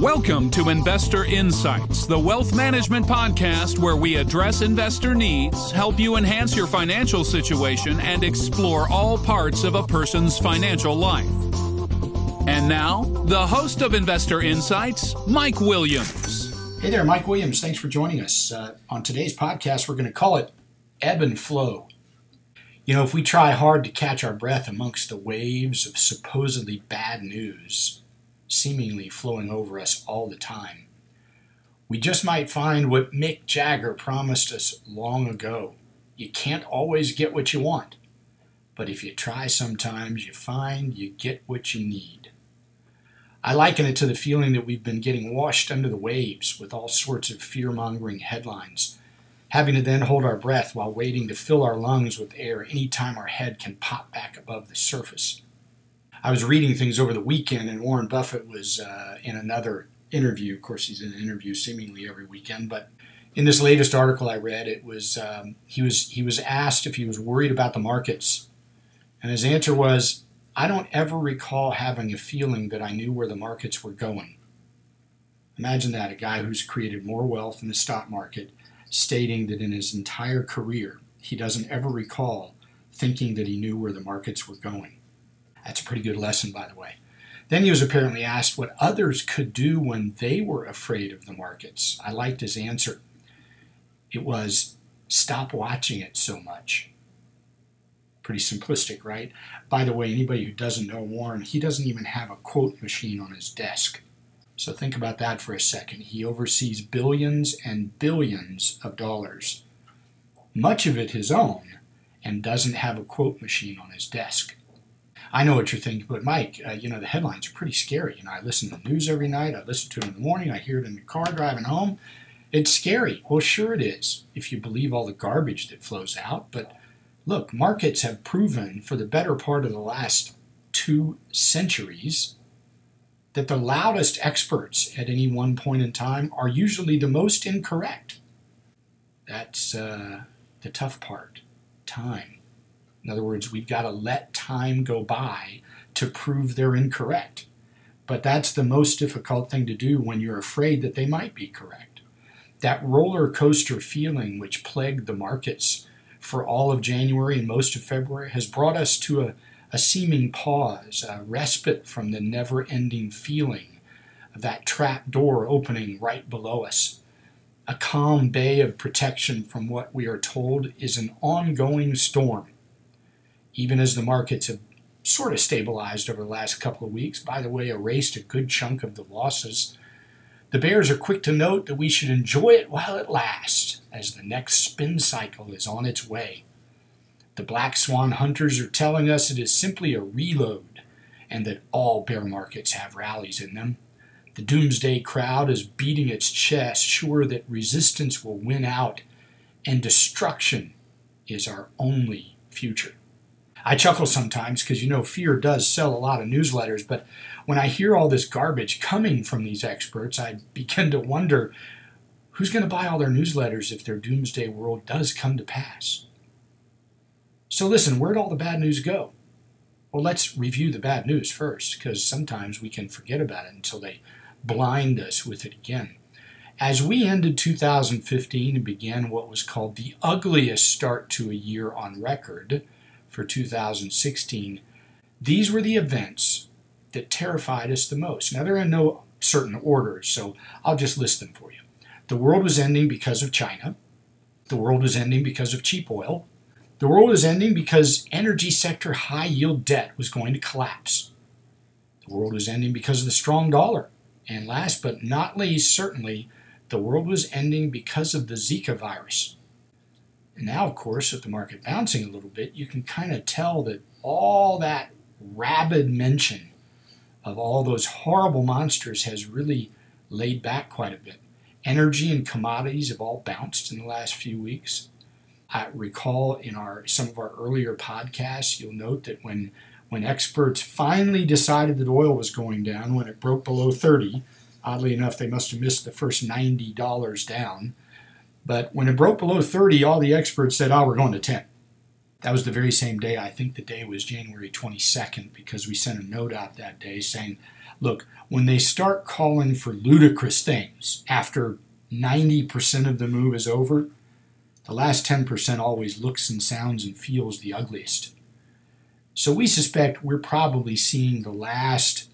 Welcome to Investor Insights, the wealth management podcast where we address investor needs, help you enhance your financial situation, and explore all parts of a person's financial life. And now, the host of Investor Insights, Mike Williams. Hey there, Mike Williams. Thanks for joining us. Uh, on today's podcast, we're going to call it Ebb and Flow. You know, if we try hard to catch our breath amongst the waves of supposedly bad news, seemingly flowing over us all the time. We just might find what Mick Jagger promised us long ago. You can't always get what you want, but if you try sometimes, you find you get what you need. I liken it to the feeling that we've been getting washed under the waves with all sorts of fear mongering headlines, having to then hold our breath while waiting to fill our lungs with air any time our head can pop back above the surface. I was reading things over the weekend, and Warren Buffett was uh, in another interview. Of course, he's in an interview seemingly every weekend, but in this latest article I read, it was um, he was he was asked if he was worried about the markets, and his answer was, "I don't ever recall having a feeling that I knew where the markets were going." Imagine that a guy who's created more wealth in the stock market stating that in his entire career he doesn't ever recall thinking that he knew where the markets were going. That's a pretty good lesson, by the way. Then he was apparently asked what others could do when they were afraid of the markets. I liked his answer. It was stop watching it so much. Pretty simplistic, right? By the way, anybody who doesn't know Warren, he doesn't even have a quote machine on his desk. So think about that for a second. He oversees billions and billions of dollars, much of it his own, and doesn't have a quote machine on his desk. I know what you're thinking, but Mike, uh, you know, the headlines are pretty scary. You know, I listen to the news every night. I listen to it in the morning. I hear it in the car driving home. It's scary. Well, sure it is, if you believe all the garbage that flows out. But look, markets have proven for the better part of the last two centuries that the loudest experts at any one point in time are usually the most incorrect. That's uh, the tough part time. In other words, we've got to let time go by to prove they're incorrect. But that's the most difficult thing to do when you're afraid that they might be correct. That roller coaster feeling which plagued the markets for all of January and most of February has brought us to a, a seeming pause, a respite from the never ending feeling of that trap door opening right below us. A calm bay of protection from what we are told is an ongoing storm even as the markets have sort of stabilized over the last couple of weeks, by the way, erased a good chunk of the losses. The bears are quick to note that we should enjoy it while it lasts, as the next spin cycle is on its way. The black swan hunters are telling us it is simply a reload, and that all bear markets have rallies in them. The doomsday crowd is beating its chest, sure that resistance will win out, and destruction is our only future. I chuckle sometimes because you know fear does sell a lot of newsletters, but when I hear all this garbage coming from these experts, I begin to wonder who's going to buy all their newsletters if their doomsday world does come to pass. So listen, where'd all the bad news go? Well, let's review the bad news first, because sometimes we can forget about it until they blind us with it again. As we ended 2015 and began what was called the ugliest start to a year on record, for 2016, these were the events that terrified us the most. Now, they're in no certain order, so I'll just list them for you. The world was ending because of China. The world was ending because of cheap oil. The world was ending because energy sector high yield debt was going to collapse. The world was ending because of the strong dollar. And last but not least, certainly, the world was ending because of the Zika virus. And now, of course, with the market bouncing a little bit, you can kind of tell that all that rabid mention of all those horrible monsters has really laid back quite a bit. Energy and commodities have all bounced in the last few weeks. I recall in our some of our earlier podcasts, you'll note that when when experts finally decided that oil was going down, when it broke below 30, oddly enough, they must have missed the first $90 down but when it broke below 30, all the experts said, oh, we're going to 10. That was the very same day, I think the day was January 22nd, because we sent a note out that day saying, look, when they start calling for ludicrous things after 90% of the move is over, the last 10% always looks and sounds and feels the ugliest. So we suspect we're probably seeing the last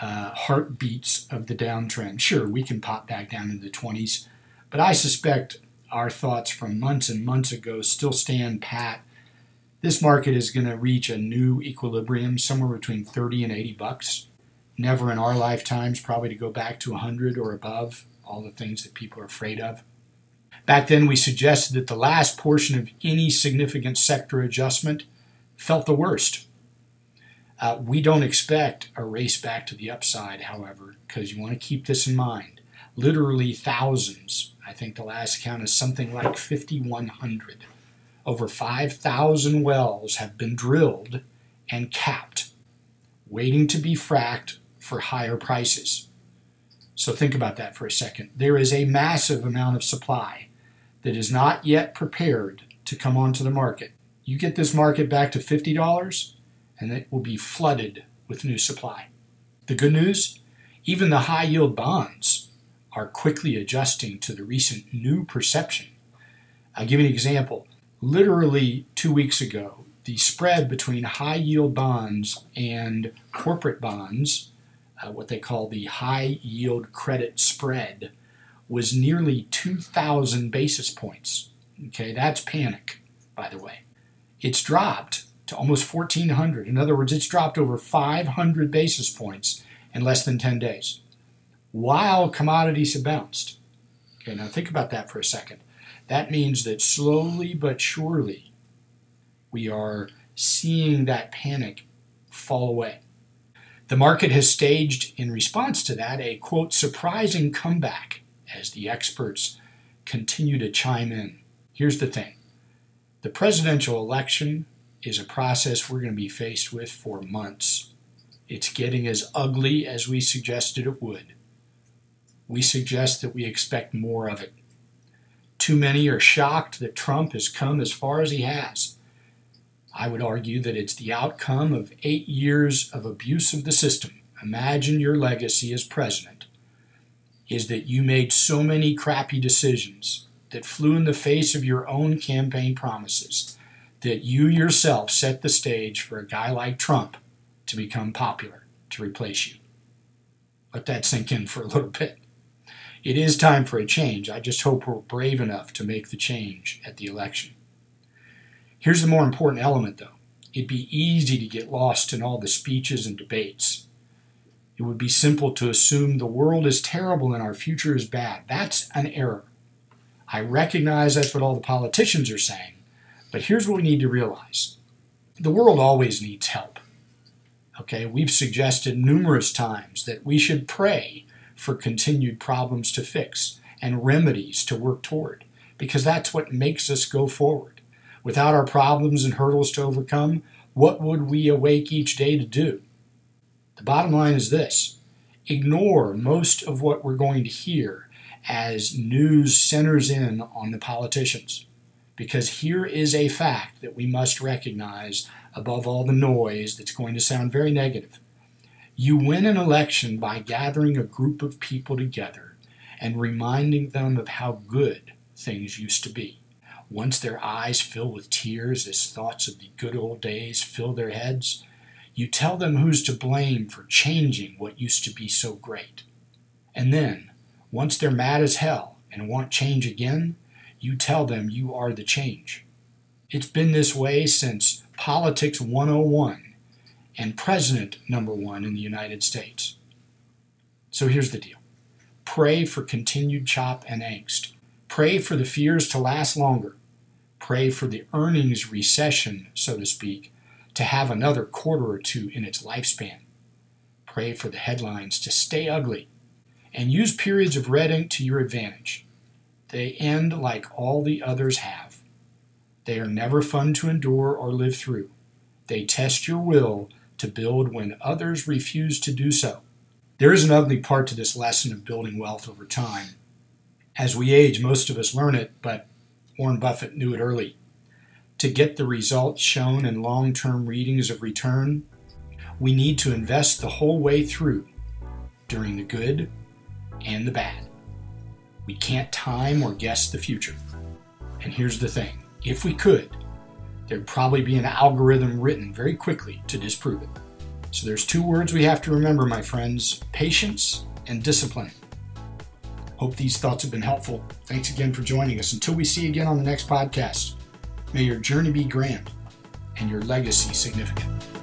uh, heartbeats of the downtrend. Sure, we can pop back down into the 20s, but I suspect our thoughts from months and months ago still stand pat. This market is going to reach a new equilibrium somewhere between 30 and 80 bucks. Never in our lifetimes probably to go back to 100 or above, all the things that people are afraid of. Back then, we suggested that the last portion of any significant sector adjustment felt the worst. Uh, we don't expect a race back to the upside, however, because you want to keep this in mind. Literally thousands, I think the last count is something like 5,100. Over 5,000 wells have been drilled and capped, waiting to be fracked for higher prices. So think about that for a second. There is a massive amount of supply that is not yet prepared to come onto the market. You get this market back to $50, and it will be flooded with new supply. The good news even the high yield bonds are quickly adjusting to the recent new perception. I'll give you an example. Literally two weeks ago, the spread between high yield bonds and corporate bonds, uh, what they call the high yield credit spread, was nearly 2,000 basis points. Okay, that's panic, by the way. It's dropped to almost 1,400. In other words, it's dropped over 500 basis points in less than 10 days, while commodities have bounced. Okay, now think about that for a second. That means that slowly but surely we are seeing that panic fall away. The market has staged, in response to that, a quote, surprising comeback as the experts continue to chime in. Here's the thing the presidential election is a process we're going to be faced with for months. It's getting as ugly as we suggested it would. We suggest that we expect more of it. Too many are shocked that Trump has come as far as he has. I would argue that it's the outcome of eight years of abuse of the system. Imagine your legacy as president is that you made so many crappy decisions that flew in the face of your own campaign promises that you yourself set the stage for a guy like Trump to become popular, to replace you. Let that sink in for a little bit. It is time for a change. I just hope we're brave enough to make the change at the election. Here's the more important element, though. It'd be easy to get lost in all the speeches and debates. It would be simple to assume the world is terrible and our future is bad. That's an error. I recognize that's what all the politicians are saying, but here's what we need to realize the world always needs help. Okay, we've suggested numerous times that we should pray for continued problems to fix and remedies to work toward, because that's what makes us go forward. Without our problems and hurdles to overcome, what would we awake each day to do? The bottom line is this ignore most of what we're going to hear as news centers in on the politicians because here is a fact that we must recognize above all the noise that's going to sound very negative. You win an election by gathering a group of people together and reminding them of how good things used to be. Once their eyes fill with tears as thoughts of the good old days fill their heads, you tell them who's to blame for changing what used to be so great. And then, once they're mad as hell and want change again, you tell them you are the change. It's been this way since Politics 101 and President number one in the United States. So here's the deal pray for continued chop and angst. Pray for the fears to last longer. Pray for the earnings recession, so to speak, to have another quarter or two in its lifespan. Pray for the headlines to stay ugly. And use periods of red ink to your advantage. They end like all the others have. They are never fun to endure or live through. They test your will to build when others refuse to do so. There is an ugly part to this lesson of building wealth over time. As we age, most of us learn it, but Warren Buffett knew it early. To get the results shown in long term readings of return, we need to invest the whole way through during the good and the bad. We can't time or guess the future. And here's the thing if we could, there'd probably be an algorithm written very quickly to disprove it. So there's two words we have to remember, my friends patience and discipline. Hope these thoughts have been helpful. Thanks again for joining us. Until we see you again on the next podcast, may your journey be grand and your legacy significant.